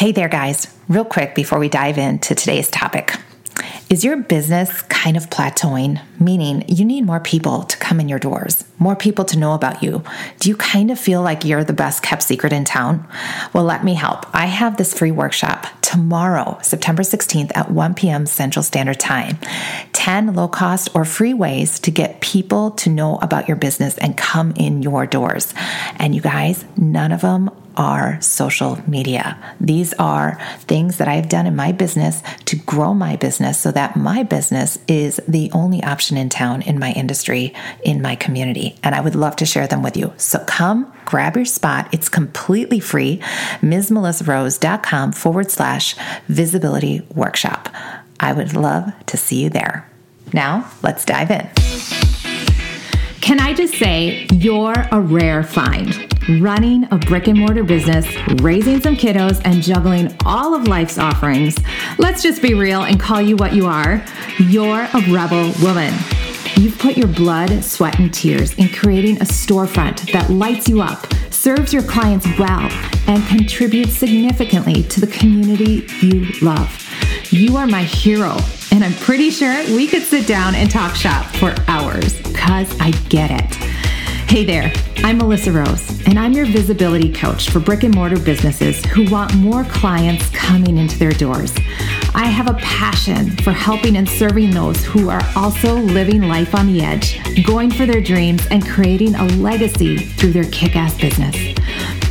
Hey there, guys. Real quick before we dive into today's topic. Is your business kind of plateauing, meaning you need more people to come in your doors, more people to know about you? Do you kind of feel like you're the best kept secret in town? Well, let me help. I have this free workshop tomorrow, September 16th at 1 p.m. Central Standard Time. 10 low cost or free ways to get people to know about your business and come in your doors. And you guys, none of them are social media. These are things that I've done in my business to grow my business so that my business is the only option in town, in my industry, in my community. And I would love to share them with you. So come grab your spot. It's completely free. MsMelissaRose.com forward slash visibility workshop. I would love to see you there. Now, let's dive in. Can I just say, you're a rare find. Running a brick and mortar business, raising some kiddos, and juggling all of life's offerings. Let's just be real and call you what you are. You're a rebel woman. You've put your blood, sweat, and tears in creating a storefront that lights you up, serves your clients well, and contributes significantly to the community you love. You are my hero, and I'm pretty sure we could sit down and talk shop for hours because I get it. Hey there, I'm Melissa Rose, and I'm your visibility coach for brick and mortar businesses who want more clients coming into their doors. I have a passion for helping and serving those who are also living life on the edge, going for their dreams, and creating a legacy through their kick ass business.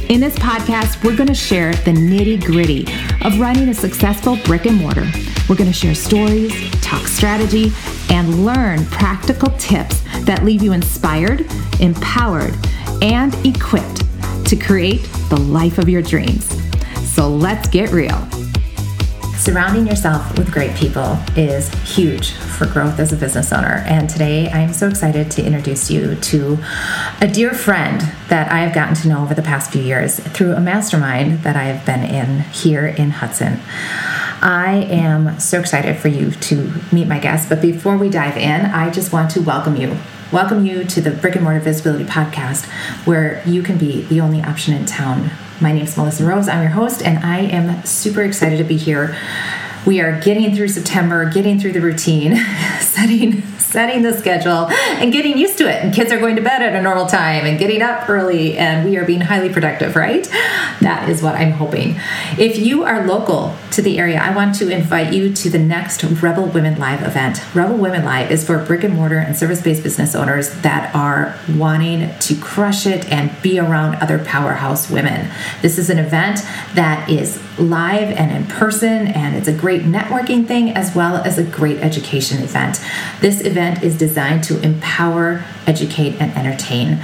In this podcast, we're going to share the nitty gritty of running a successful brick and mortar. We're going to share stories, talk strategy, and learn practical tips that leave you inspired, empowered, and equipped to create the life of your dreams. So let's get real. Surrounding yourself with great people is huge for growth as a business owner. And today I am so excited to introduce you to a dear friend that I have gotten to know over the past few years through a mastermind that I have been in here in Hudson. I am so excited for you to meet my guest. But before we dive in, I just want to welcome you. Welcome you to the Brick and Mortar Visibility Podcast, where you can be the only option in town my name is Melissa Rose. I'm your host, and I am super excited to be here. We are getting through September, getting through the routine, setting setting the schedule and getting used to it. And kids are going to bed at a normal time and getting up early, and we are being highly productive, right? That is what I'm hoping. If you are local to the area, I want to invite you to the next Rebel Women Live event. Rebel Women Live is for brick and mortar and service based business owners that are wanting to crush it and be around other powerhouse women. This is an event that is live and in person, and it's a great networking thing as well as a great education event. This event is designed to empower, educate, and entertain.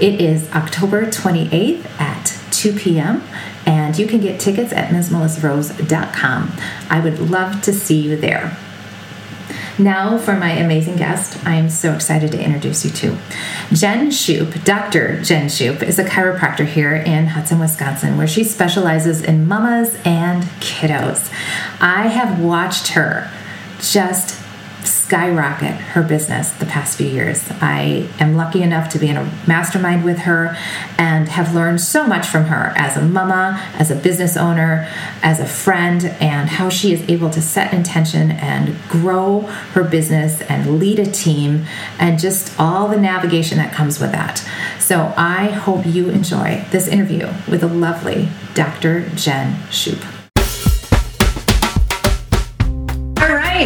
It is October 28th at 2 p.m. And you can get tickets at MsMelissaRose.com. I would love to see you there. Now, for my amazing guest, I am so excited to introduce you to. Jen Shoop, Dr. Jen Shoop, is a chiropractor here in Hudson, Wisconsin, where she specializes in mamas and kiddos. I have watched her just skyrocket her business the past few years. I am lucky enough to be in a mastermind with her and have learned so much from her as a mama, as a business owner, as a friend, and how she is able to set intention and grow her business and lead a team and just all the navigation that comes with that. So I hope you enjoy this interview with the lovely Dr. Jen Shoop.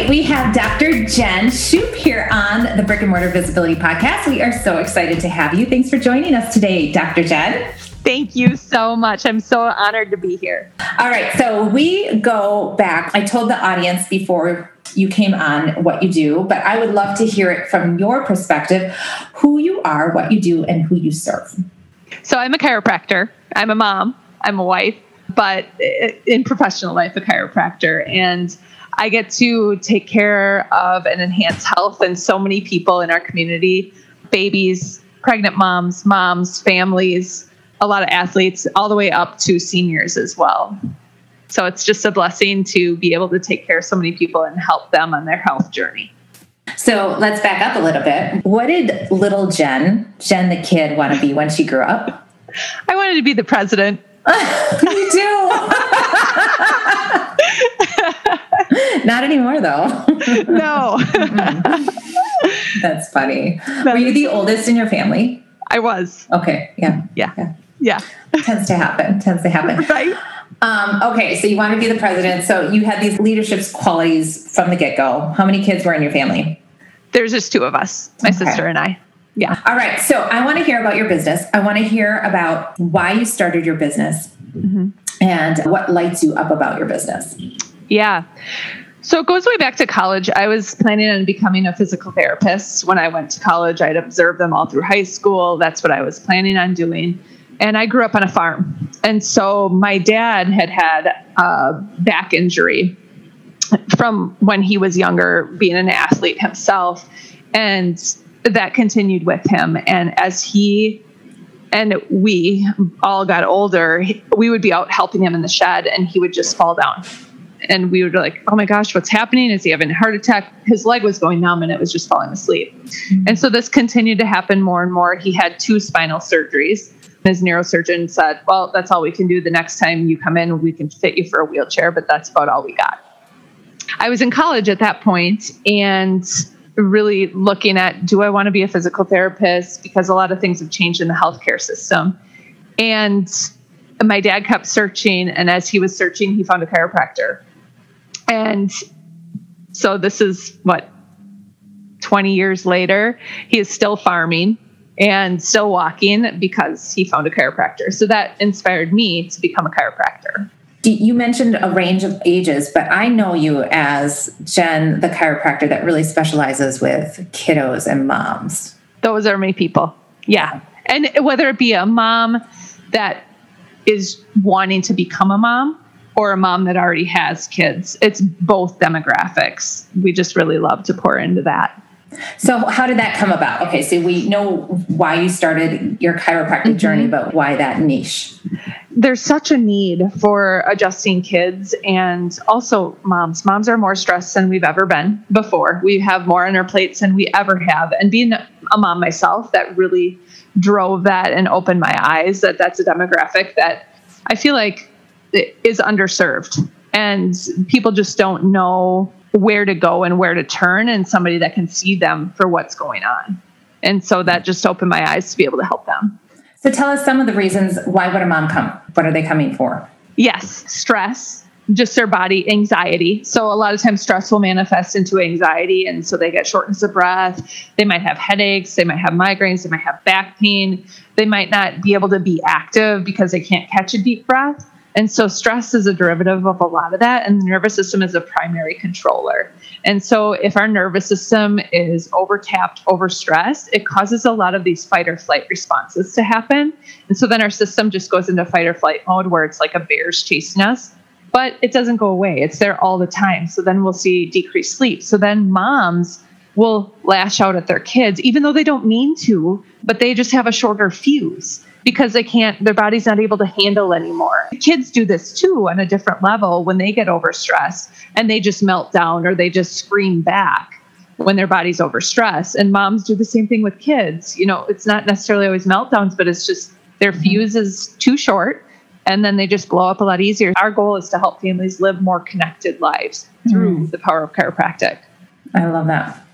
Right, we have Dr. Jen Shoop here on the Brick and Mortar Visibility Podcast. We are so excited to have you. Thanks for joining us today, Dr. Jen. Thank you so much. I'm so honored to be here. All right, so we go back. I told the audience before you came on what you do, but I would love to hear it from your perspective who you are, what you do, and who you serve. So I'm a chiropractor, I'm a mom, I'm a wife, but uh, in professional life, a chiropractor. And I get to take care of and enhance health in so many people in our community babies, pregnant moms, moms, families, a lot of athletes, all the way up to seniors as well. So it's just a blessing to be able to take care of so many people and help them on their health journey. So let's back up a little bit. What did little Jen, Jen the kid, want to be when she grew up? I wanted to be the president. you do. Not anymore, though. no. That's funny. Were you the oldest in your family? I was. Okay. Yeah. Yeah. Yeah. yeah. Tends to happen. Tends to happen. right. Um, okay, so you want to be the president. So you had these leadership qualities from the get go. How many kids were in your family? There's just two of us, my okay. sister and I. Yeah. All right. So I want to hear about your business. I want to hear about why you started your business mm-hmm. and what lights you up about your business. Yeah. So it goes way back to college. I was planning on becoming a physical therapist when I went to college. I'd observed them all through high school. That's what I was planning on doing. And I grew up on a farm. And so my dad had had a back injury from when he was younger, being an athlete himself. And that continued with him. And as he and we all got older, we would be out helping him in the shed and he would just fall down. And we were like, oh my gosh, what's happening? Is he having a heart attack? His leg was going numb and it was just falling asleep. Mm-hmm. And so this continued to happen more and more. He had two spinal surgeries. His neurosurgeon said, well, that's all we can do. The next time you come in, we can fit you for a wheelchair, but that's about all we got. I was in college at that point and really looking at do I want to be a physical therapist because a lot of things have changed in the healthcare system. And my dad kept searching, and as he was searching, he found a chiropractor. And so this is what 20 years later, he is still farming and still walking because he found a chiropractor. So that inspired me to become a chiropractor you mentioned a range of ages, but I know you as Jen, the chiropractor that really specializes with kiddos and moms. Those are my people. Yeah. And whether it be a mom that is wanting to become a mom or a mom that already has kids, it's both demographics. We just really love to pour into that. So, how did that come about? Okay, so we know why you started your chiropractic mm-hmm. journey, but why that niche? There's such a need for adjusting kids and also moms. Moms are more stressed than we've ever been before. We have more on our plates than we ever have. And being a mom myself, that really drove that and opened my eyes that that's a demographic that I feel like is underserved. And people just don't know where to go and where to turn and somebody that can see them for what's going on. And so that just opened my eyes to be able to help them. So tell us some of the reasons why would a mom come? What are they coming for? Yes, stress, just their body, anxiety. So a lot of times stress will manifest into anxiety and so they get shortness of breath, they might have headaches, they might have migraines, they might have back pain, they might not be able to be active because they can't catch a deep breath. And so stress is a derivative of a lot of that, and the nervous system is a primary controller. And so if our nervous system is overtapped, overstressed, it causes a lot of these fight or flight responses to happen. And so then our system just goes into fight or flight mode where it's like a bear's chasing us, but it doesn't go away. It's there all the time. So then we'll see decreased sleep. So then moms will lash out at their kids, even though they don't mean to, but they just have a shorter fuse because they can't, their body's not able to handle anymore. Kids do this too on a different level when they get overstressed and they just melt down or they just scream back when their body's overstressed. And moms do the same thing with kids. You know, it's not necessarily always meltdowns, but it's just their mm-hmm. fuse is too short and then they just blow up a lot easier. Our goal is to help families live more connected lives through mm. the power of chiropractic. I love that.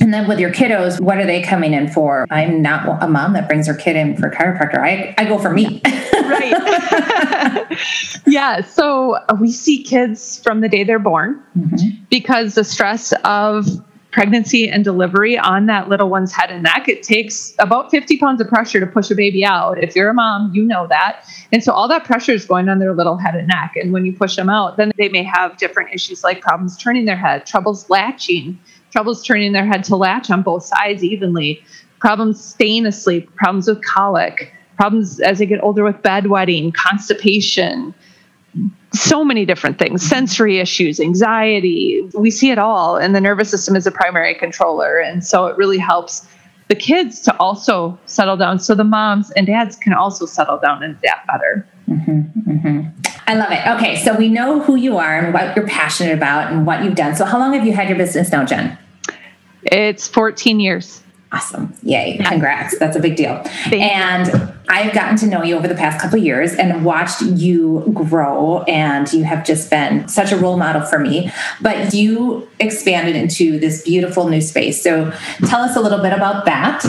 And then with your kiddos, what are they coming in for? I'm not a mom that brings her kid in for chiropractor. I, I go for me. right. yeah. So we see kids from the day they're born mm-hmm. because the stress of pregnancy and delivery on that little one's head and neck, it takes about 50 pounds of pressure to push a baby out. If you're a mom, you know that. And so all that pressure is going on their little head and neck. And when you push them out, then they may have different issues like problems turning their head, troubles latching troubles turning their head to latch on both sides evenly, problems staying asleep, problems with colic, problems as they get older with bedwetting, constipation, so many different things, sensory issues, anxiety. We see it all, and the nervous system is a primary controller. And so it really helps the kids to also settle down so the moms and dads can also settle down and adapt better. Mm-hmm, mm-hmm. I love it. Okay, so we know who you are and what you're passionate about and what you've done. So, how long have you had your business now, Jen? It's 14 years. Awesome. Yay. Congrats. That's a big deal. Thank and you. I've gotten to know you over the past couple years and watched you grow and you have just been such a role model for me. But you expanded into this beautiful new space. So tell us a little bit about that.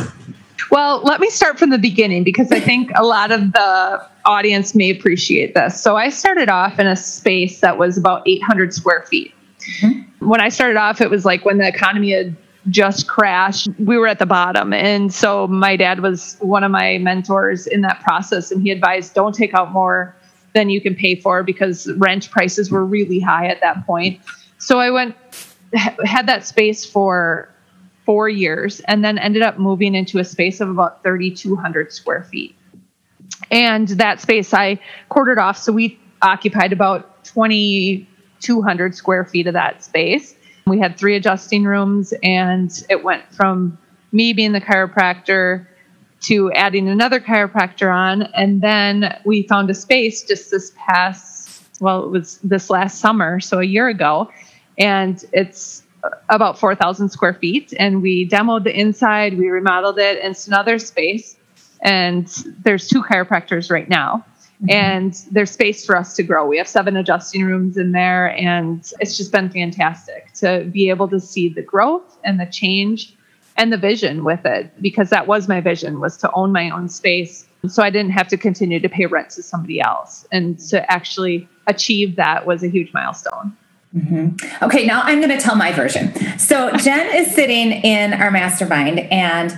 Well, let me start from the beginning because I think a lot of the audience may appreciate this. So I started off in a space that was about 800 square feet. Mm-hmm. When I started off, it was like when the economy had just crashed. We were at the bottom. And so my dad was one of my mentors in that process. And he advised don't take out more than you can pay for because rent prices were really high at that point. So I went, had that space for four years and then ended up moving into a space of about 3,200 square feet. And that space I quartered off. So we occupied about 2,200 square feet of that space. We had three adjusting rooms, and it went from me being the chiropractor to adding another chiropractor on. And then we found a space just this past, well, it was this last summer, so a year ago. And it's about 4,000 square feet. And we demoed the inside, we remodeled it, and it's another space. And there's two chiropractors right now. Mm-hmm. And there's space for us to grow. We have seven adjusting rooms in there, and it's just been fantastic to be able to see the growth and the change and the vision with it because that was my vision was to own my own space so i didn't have to continue to pay rent to somebody else and to actually achieve that was a huge milestone mm-hmm. okay now i'm going to tell my version so jen is sitting in our mastermind and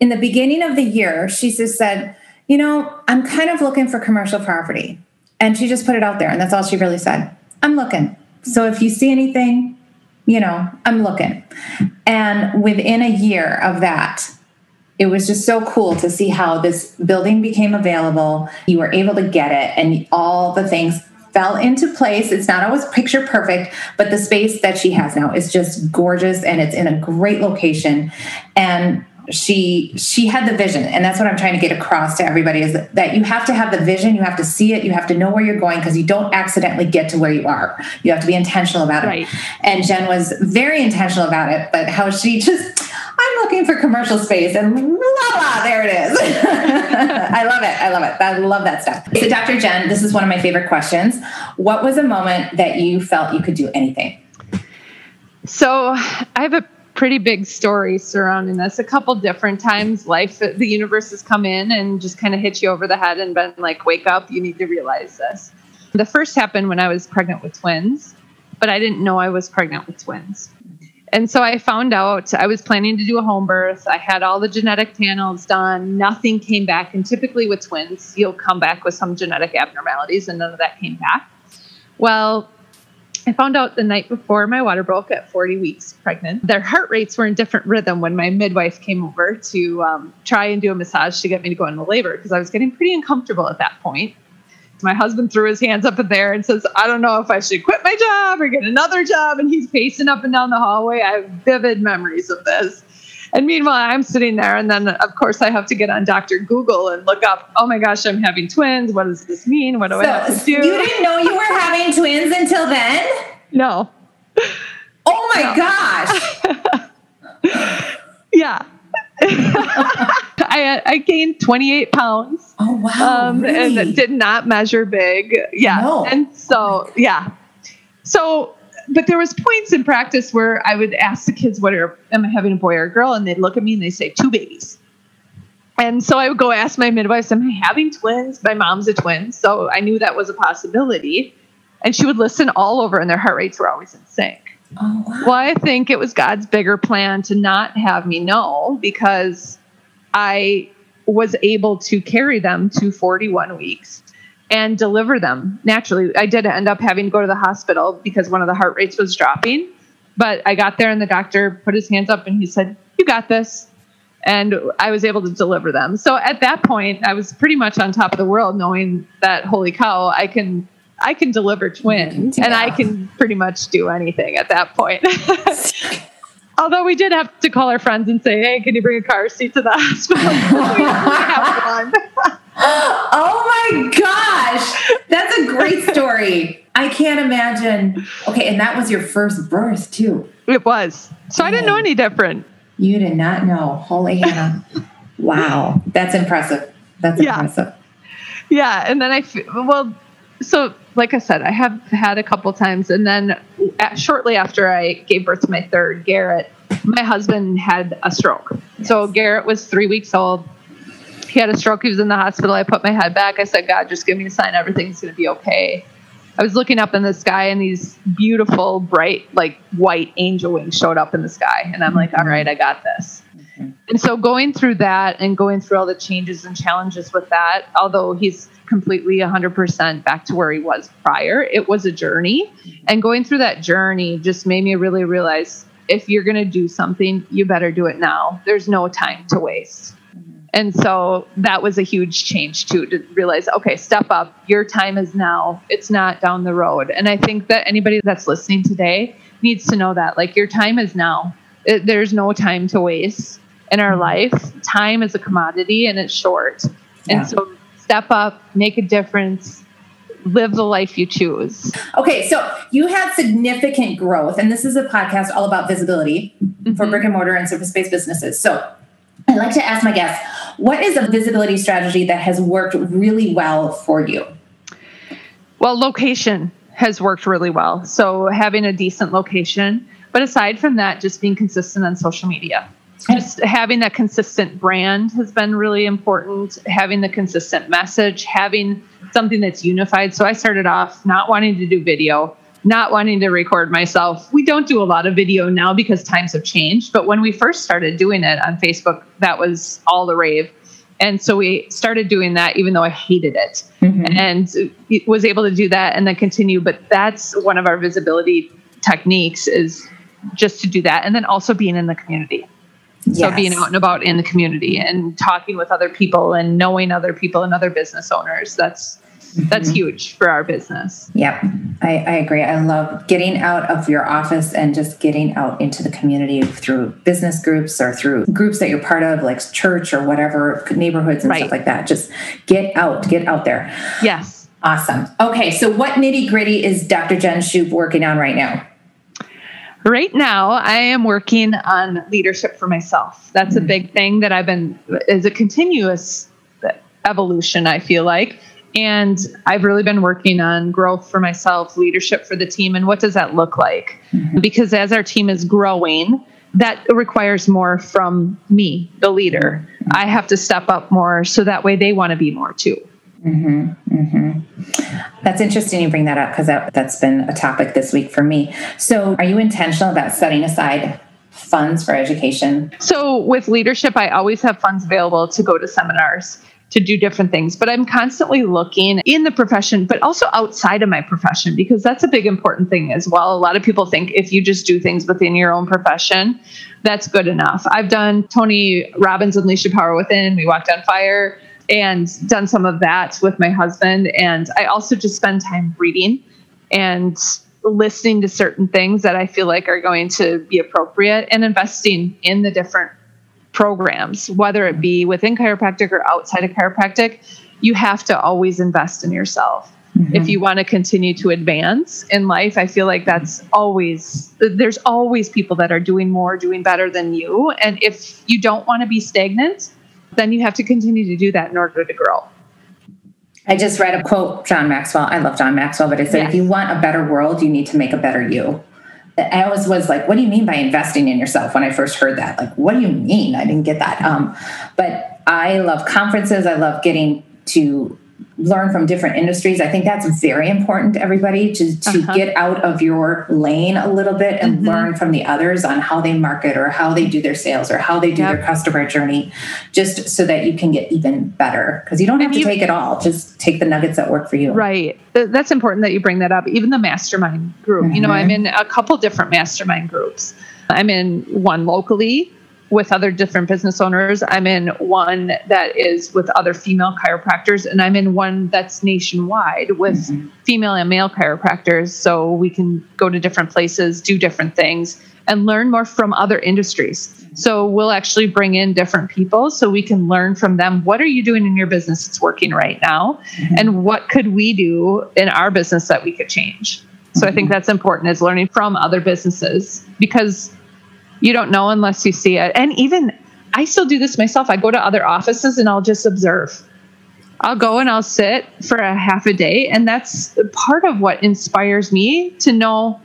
in the beginning of the year she just said you know, I'm kind of looking for commercial property. And she just put it out there. And that's all she really said. I'm looking. So if you see anything, you know, I'm looking. And within a year of that, it was just so cool to see how this building became available. You were able to get it, and all the things fell into place. It's not always picture perfect, but the space that she has now is just gorgeous and it's in a great location. And she she had the vision. And that's what i'm trying to get across to everybody is that, that you have to have the vision. You have to see it. You have to know where you're going because you don't accidentally get to where you are. You have to be intentional about right. it and jen was very intentional about it but how she just i'm looking for commercial space and blah blah there it is. I love it. I love it. I love that stuff. So dr jen this is one of my favorite questions. What was a moment that you felt you could do anything? So i have a pretty big story surrounding this. A couple different times, life, the universe has come in and just kind of hit you over the head and been like, wake up, you need to realize this. The first happened when I was pregnant with twins, but I didn't know I was pregnant with twins. And so I found out I was planning to do a home birth. I had all the genetic panels done. Nothing came back. And typically with twins, you'll come back with some genetic abnormalities, and none of that came back. Well, I found out the night before my water broke at 40 weeks pregnant. Their heart rates were in different rhythm when my midwife came over to um, try and do a massage to get me to go into labor because I was getting pretty uncomfortable at that point. My husband threw his hands up in there and says, I don't know if I should quit my job or get another job. And he's pacing up and down the hallway. I have vivid memories of this. And meanwhile, I'm sitting there, and then of course I have to get on Dr. Google and look up. Oh my gosh, I'm having twins. What does this mean? What do so I have to do? You didn't know you were having twins until then? No. Oh my no. gosh. yeah. I, I gained 28 pounds. Oh wow! Um, really? And did not measure big. Yeah. No. And so yeah. So but there was points in practice where I would ask the kids, "What are am I having a boy or a girl?" And they'd look at me and they say, two babies." And so I would go ask my midwife, "Am I having twins?" My mom's a twin, so I knew that was a possibility. And she would listen all over, and their heart rates were always in sync. Oh, wow. Well, I think it was God's bigger plan to not have me know because I was able to carry them to 41 weeks and deliver them naturally. I did end up having to go to the hospital because one of the heart rates was dropping. But I got there and the doctor put his hands up and he said, You got this. And I was able to deliver them. So at that point, I was pretty much on top of the world knowing that, holy cow, I can. I can deliver twins and I can pretty much do anything at that point. Although we did have to call our friends and say, "Hey, can you bring a car seat to the hospital?" we have one oh my gosh. That's a great story. I can't imagine. Okay, and that was your first birth too. It was. So oh. I didn't know oh. any different. You did not know. Holy Hannah. wow. That's impressive. That's Yeah. impressive. Yeah, and then I, well, so like I said, I have had a couple times, and then at, shortly after I gave birth to my third, Garrett, my husband had a stroke. So Garrett was three weeks old. He had a stroke. He was in the hospital. I put my head back. I said, God, just give me a sign. Everything's going to be okay. I was looking up in the sky, and these beautiful, bright, like white angel wings showed up in the sky. And I'm like, all right, I got this. Mm-hmm. And so going through that and going through all the changes and challenges with that, although he's completely 100% back to where he was prior, it was a journey. Mm-hmm. And going through that journey just made me really realize if you're going to do something, you better do it now. There's no time to waste. And so that was a huge change too to realize, okay, step up. Your time is now. It's not down the road. And I think that anybody that's listening today needs to know that like your time is now. It, there's no time to waste in our mm-hmm. life. Time is a commodity and it's short. Yeah. And so step up, make a difference, live the life you choose. Okay, so you had significant growth, and this is a podcast all about visibility for mm-hmm. brick and mortar and surface based businesses. So I'd like to ask my guests what is a visibility strategy that has worked really well for you? Well, location has worked really well. So having a decent location. But aside from that, just being consistent on social media. Just having that consistent brand has been really important. Having the consistent message, having something that's unified. So I started off not wanting to do video, not wanting to record myself. We don't do a lot of video now because times have changed. But when we first started doing it on Facebook, that was all the rave. And so we started doing that, even though I hated it, mm-hmm. and was able to do that and then continue. But that's one of our visibility techniques is just to do that, and then also being in the community. So being out and about in the community and talking with other people and knowing other people and other business owners. That's that's mm-hmm. huge for our business. Yep, I, I agree. I love getting out of your office and just getting out into the community through business groups or through groups that you're part of, like church or whatever, neighborhoods and Right. stuff like that. Just get out, get out there. Yes. Awesome. Okay, so what nitty gritty is Dr. Jen Shoop working on right now? Right now, I am working on leadership for myself. That's a mm-hmm. big thing that I've been is a continuous evolution. I feel like, and I've really been working on growth for myself, leadership for the team, and what does that look like? Mm-hmm. Because as our team is growing, that requires more from me, the leader. Mm-hmm. I have to step up more so that way they want to be more too. Mhm. That's interesting you bring that up because that, that's been a topic this week for me. So, are you intentional about setting aside funds for education? So with leadership, I always have funds available to go to seminars, to do different things, but I'm constantly looking in the profession, but also outside of my profession, because that's a big important thing as well. A lot of people think if you just do things within your own profession, that's good enough. I've done Tony Robbins Unleash Your Power Within, We Walked on Fire, and done some of that with my husband. And I also just spend time reading and listening to certain things that I feel like are going to be appropriate and investing in the different programs, whether it be within chiropractic or outside of chiropractic. You have to always invest in yourself. Mm-hmm. If you want to continue to advance in life, I feel like that's always, there's always people that are doing more, doing better than you. And if you don't want to be stagnant, then you have to continue to do that in order to grow. I just read a quote, John Maxwell. I love John Maxwell, but it said, Yes. if you want a better world, you need to make a better you. I always was like, what do you mean by investing in yourself when I first heard that? Like, what do you mean? I didn't get that. Um, but I love conferences. I love getting to learn from different industries. I think that's very important to everybody to, to Uh-huh. get out of your lane a little bit and Mhm. learn from the others on how they market or how they do their sales or how they do Yep. their customer journey, just so that you can get even better. Because you don't have And to you- take it all. Just take the nuggets that work for you. Right. That's important that you bring that up. Even the mastermind group. You know, I'm in a couple different mastermind groups. I'm in one locally with other different business owners. I'm in one that is with other female chiropractors, and I'm in one that's nationwide with mm-hmm. female and male chiropractors. So we can go to different places, do different things, and learn more from other industries. So we'll actually bring in different people so we can learn from them. What are you doing in your business that's working right now? Mm-hmm. And what could we do in our business that we could change? So I think mm-hmm. that's important is learning from other businesses because You don't know unless you see it. And even I still do this myself. I go to other offices and I'll just observe. I'll go and I'll sit for a half a day. And that's part of what inspires me to know,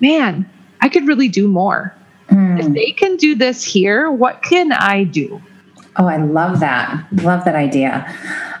man, I could really do more. Mm. If they can do this here, what can I do? Oh, I love that. Love that idea.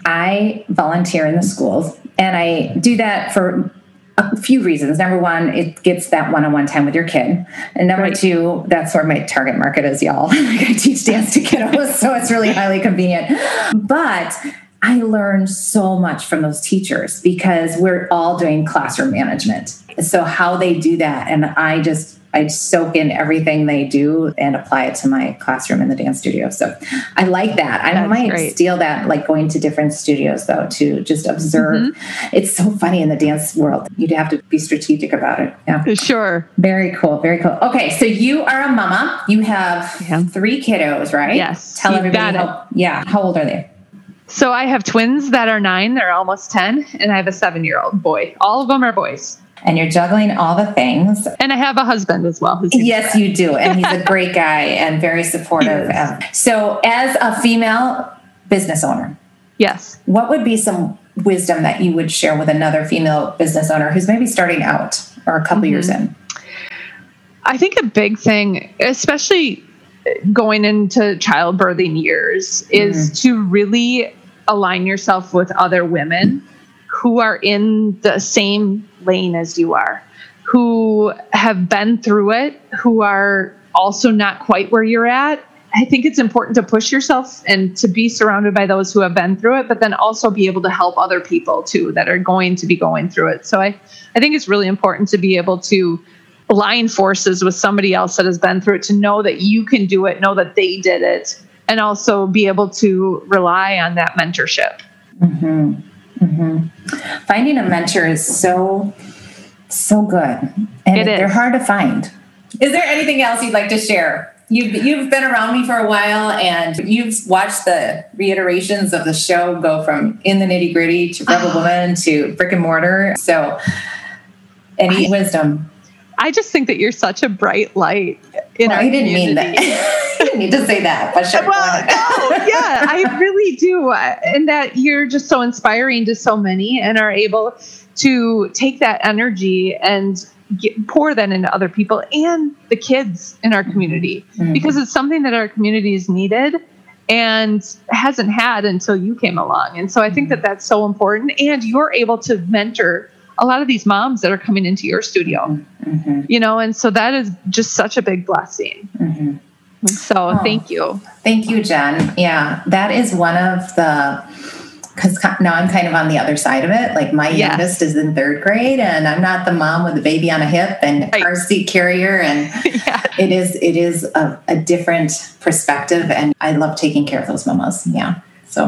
I volunteer in the schools and I do that for a few reasons. Number one, it gets that one-on-one time with your kid, and number right. two, that's where my target market is, y'all. I teach dance to kiddos, so it's really highly convenient. But I learned so much from those teachers because we're all doing classroom management. So how they do that, and I just I soak in everything they do and apply it to my classroom in the dance studio. So I like that. I That's might great. steal that, like going to different studios though, to just observe. Mm-hmm. It's so funny in the dance world. You'd have to be strategic about it. Yeah. Sure. Very cool. Very cool. Okay. So you are a mama. You have yeah. three kiddos, right? Yes. Tell everybody. How, yeah. How old are they? So I have twins that are nine, they're almost 10, and I have a seven year old boy. All of them are boys and you're juggling all the things. And I have a husband as well. Yes, you do. And he's a great guy and very supportive. so, as a female business owner, yes, what would be some wisdom that you would share with another female business owner who's maybe starting out or a couple mm-hmm. years in? I think a big thing, especially going into childbirthing years, is mm-hmm. to really align yourself with other women who are in the same lane as you are, who have been through it, who are also not quite where you're at. I think it's important to push yourself and to be surrounded by those who have been through it, but then also be able to help other people too that are going to be going through it. So I, I think it's really important to be able to align forces with somebody else that has been through it to know that you can do it, know that they did it, and also be able to rely on that mentorship. Mm-hmm. Mm-hmm. Finding a mentor is so so good, and it they're hard to find. Is there anything else you'd like to share? You've, you've been around me for a while and you've watched the reiterations of the show go from in the nitty gritty to Rebel Woman to brick and mortar. So, any I, wisdom? I just think that you're such a bright light in well, our I didn't community. mean that. need to say that, but sure. Well, no, yeah, I really do. And that you're just so inspiring to so many and are able to take that energy and get, pour that into other people and the kids in our community mm-hmm. because it's something that our community is needed and hasn't had until you came along. And so I think that mm-hmm. that's so important. And you're able to mentor a lot of these moms that are coming into your studio, mm-hmm. you know, and so that is just such a big blessing. Mm-hmm. So oh, thank you. Thank you, Jen. Yeah, that is one of the because now I'm kind of on the other side of it. Like my yes. youngest is in third grade, and I'm not the mom with the baby on a hip and right. car seat carrier, and yes. it is it is a, a different perspective, and I love taking care of those mamas. Yeah. So,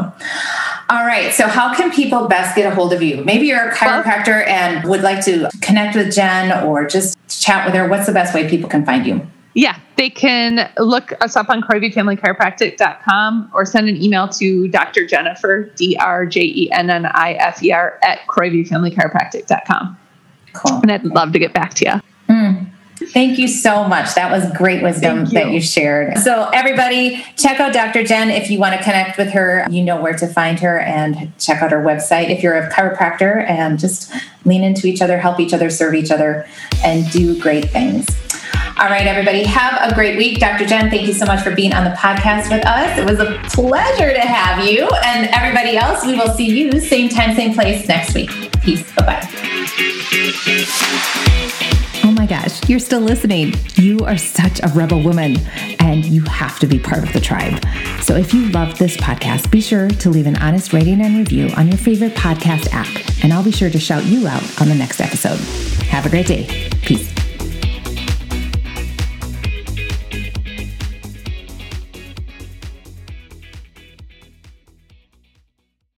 all right. So, how can people best get a hold of you? Maybe you're a chiropractor and would like to connect with Jen or just chat with her. What's the best way people can find you? Yeah, they can look us up on CroixViewFamilyChiropractic.com or send an email to Dr. Jennifer, D R J E N N I F E R, at CroixViewFamilyChiropractic.com. Cool. And I'd love to get back to you. Mm. Thank you so much. That was great wisdom you. that you shared. So, everybody, check out Dr. Jen if you want to connect with her. You know where to find her and check out her website. If you're a chiropractor, and just lean into each other, help each other, serve each other, and do great things. All right, everybody, have a great week. Dr. Jen, thank you so much for being on the podcast with us. It was a pleasure to have you. And everybody else, we will see you same time, same place next week. Peace. Bye bye. Oh my gosh, you're still listening. You are such a rebel woman and you have to be part of the tribe. So if you love this podcast, be sure to leave an honest rating and review on your favorite podcast app, and I'll be sure to shout you out on the next episode. Have a great day. Peace.